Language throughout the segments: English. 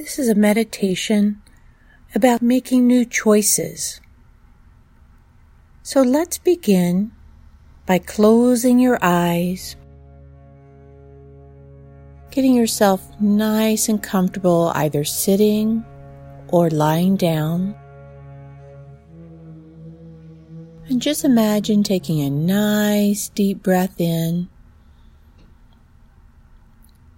This is a meditation about making new choices. So let's begin by closing your eyes, getting yourself nice and comfortable, either sitting or lying down. And just imagine taking a nice deep breath in.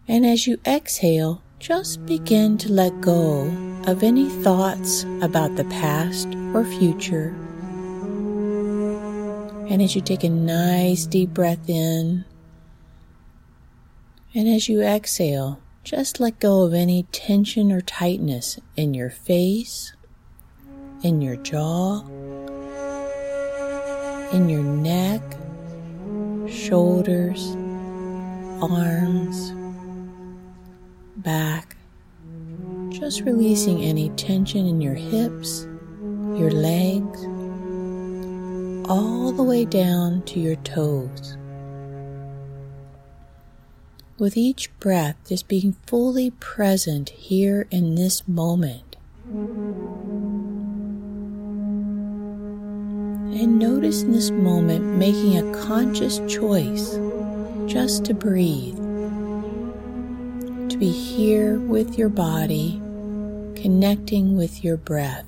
And as you exhale, just begin to let go of any thoughts about the past or future. And as you take a nice deep breath in, and as you exhale, just let go of any tension or tightness in your face, in your jaw, in your neck, shoulders, arms, back, just releasing any tension in your hips, your legs, all the way down to your toes. With each breath, just being fully present here in this moment. And notice in this moment making a conscious choice just to breathe be here with your body, connecting with your breath.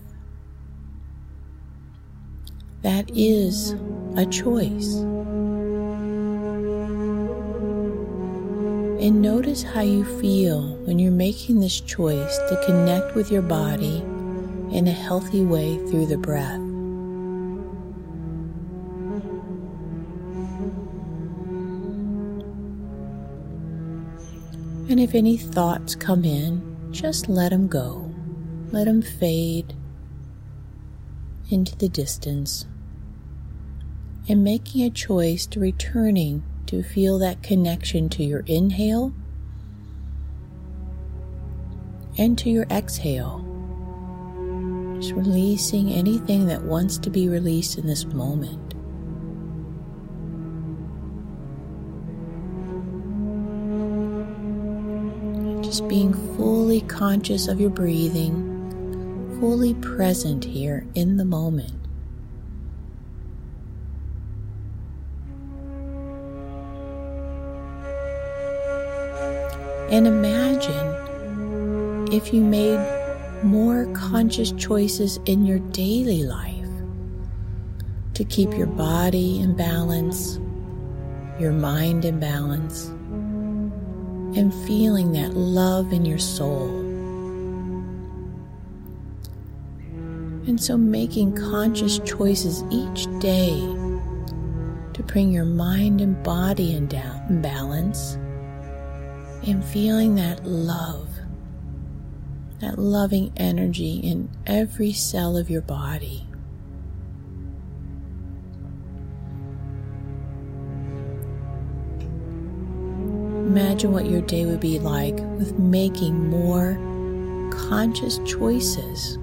That is a choice. And notice how you feel when you're making this choice to connect with your body in a healthy way through the breath. And if any thoughts come in, just let them go. Let them fade into the distance. And making a choice to returning to feel that connection to your inhale and to your exhale. Just releasing anything that wants to be released in this moment. Just being fully conscious of your breathing, fully present here in the moment. And imagine if you made more conscious choices in your daily life to keep your body in balance, your mind in balance and feeling that love in your soul. And so making conscious choices each day to bring your mind and body in, down, balance and feeling that love, that loving energy in every cell of your body. Imagine what your day would be like with making more conscious choices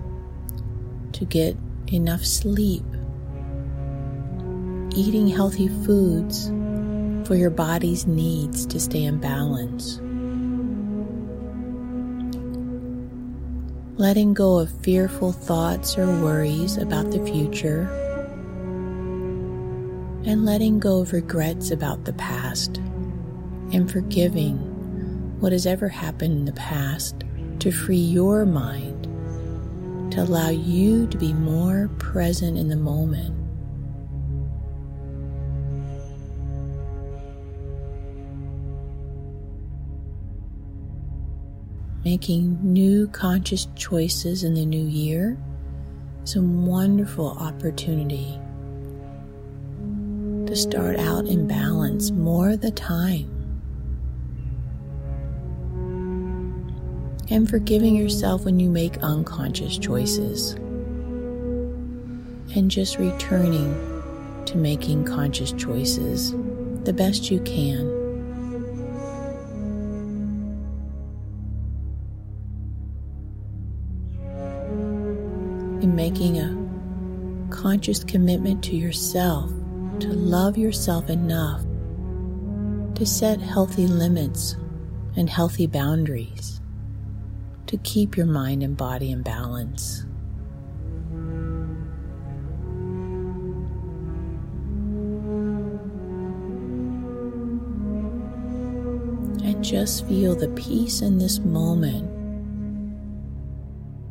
to get enough sleep, eating healthy foods for your body's needs to stay in balance, letting go of fearful thoughts or worries about the future, and letting go of regrets about the past and forgiving what has ever happened in the past to free your mind, to allow you to be more present in the moment. Making new conscious choices in the new year is a wonderful opportunity to start out in balance more of the time. And forgiving yourself when you make unconscious choices. And just returning to making conscious choices the best you can. In making a conscious commitment to yourself to love yourself enough to set healthy limits and healthy boundaries to keep your mind and body in balance. And just feel the peace in this moment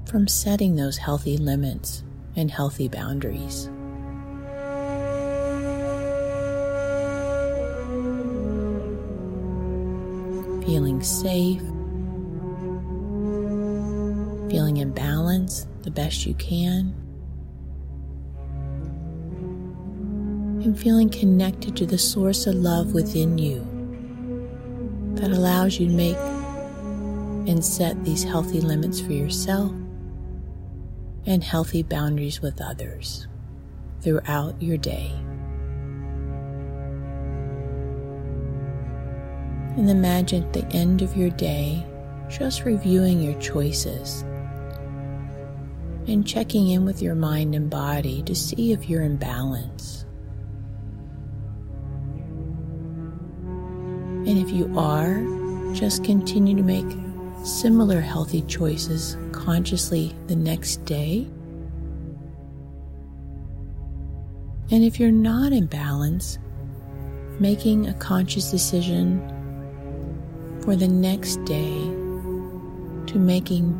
from setting those healthy limits and healthy boundaries. Feeling safe, feeling in balance the best you can, and feeling connected to the source of love within you that allows you to make and set these healthy limits for yourself and healthy boundaries with others throughout your day. And imagine at the end of your day, just reviewing your choices and checking in with your mind and body to see if you're in balance. And if you are, just continue to make similar healthy choices consciously the next day. And if you're not in balance, making a conscious decision for the next day to making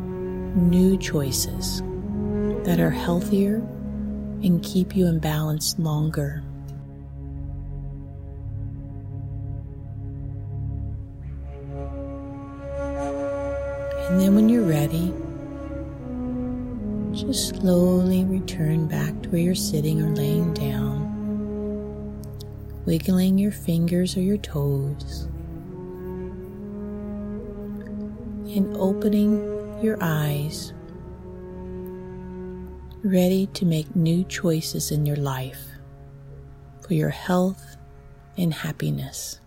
new choices that are healthier and keep you in balance longer. And then when you're ready, just slowly return back to where you're sitting or laying down, wiggling your fingers or your toes, and opening your eyes, ready to make new choices in your life for your health and happiness.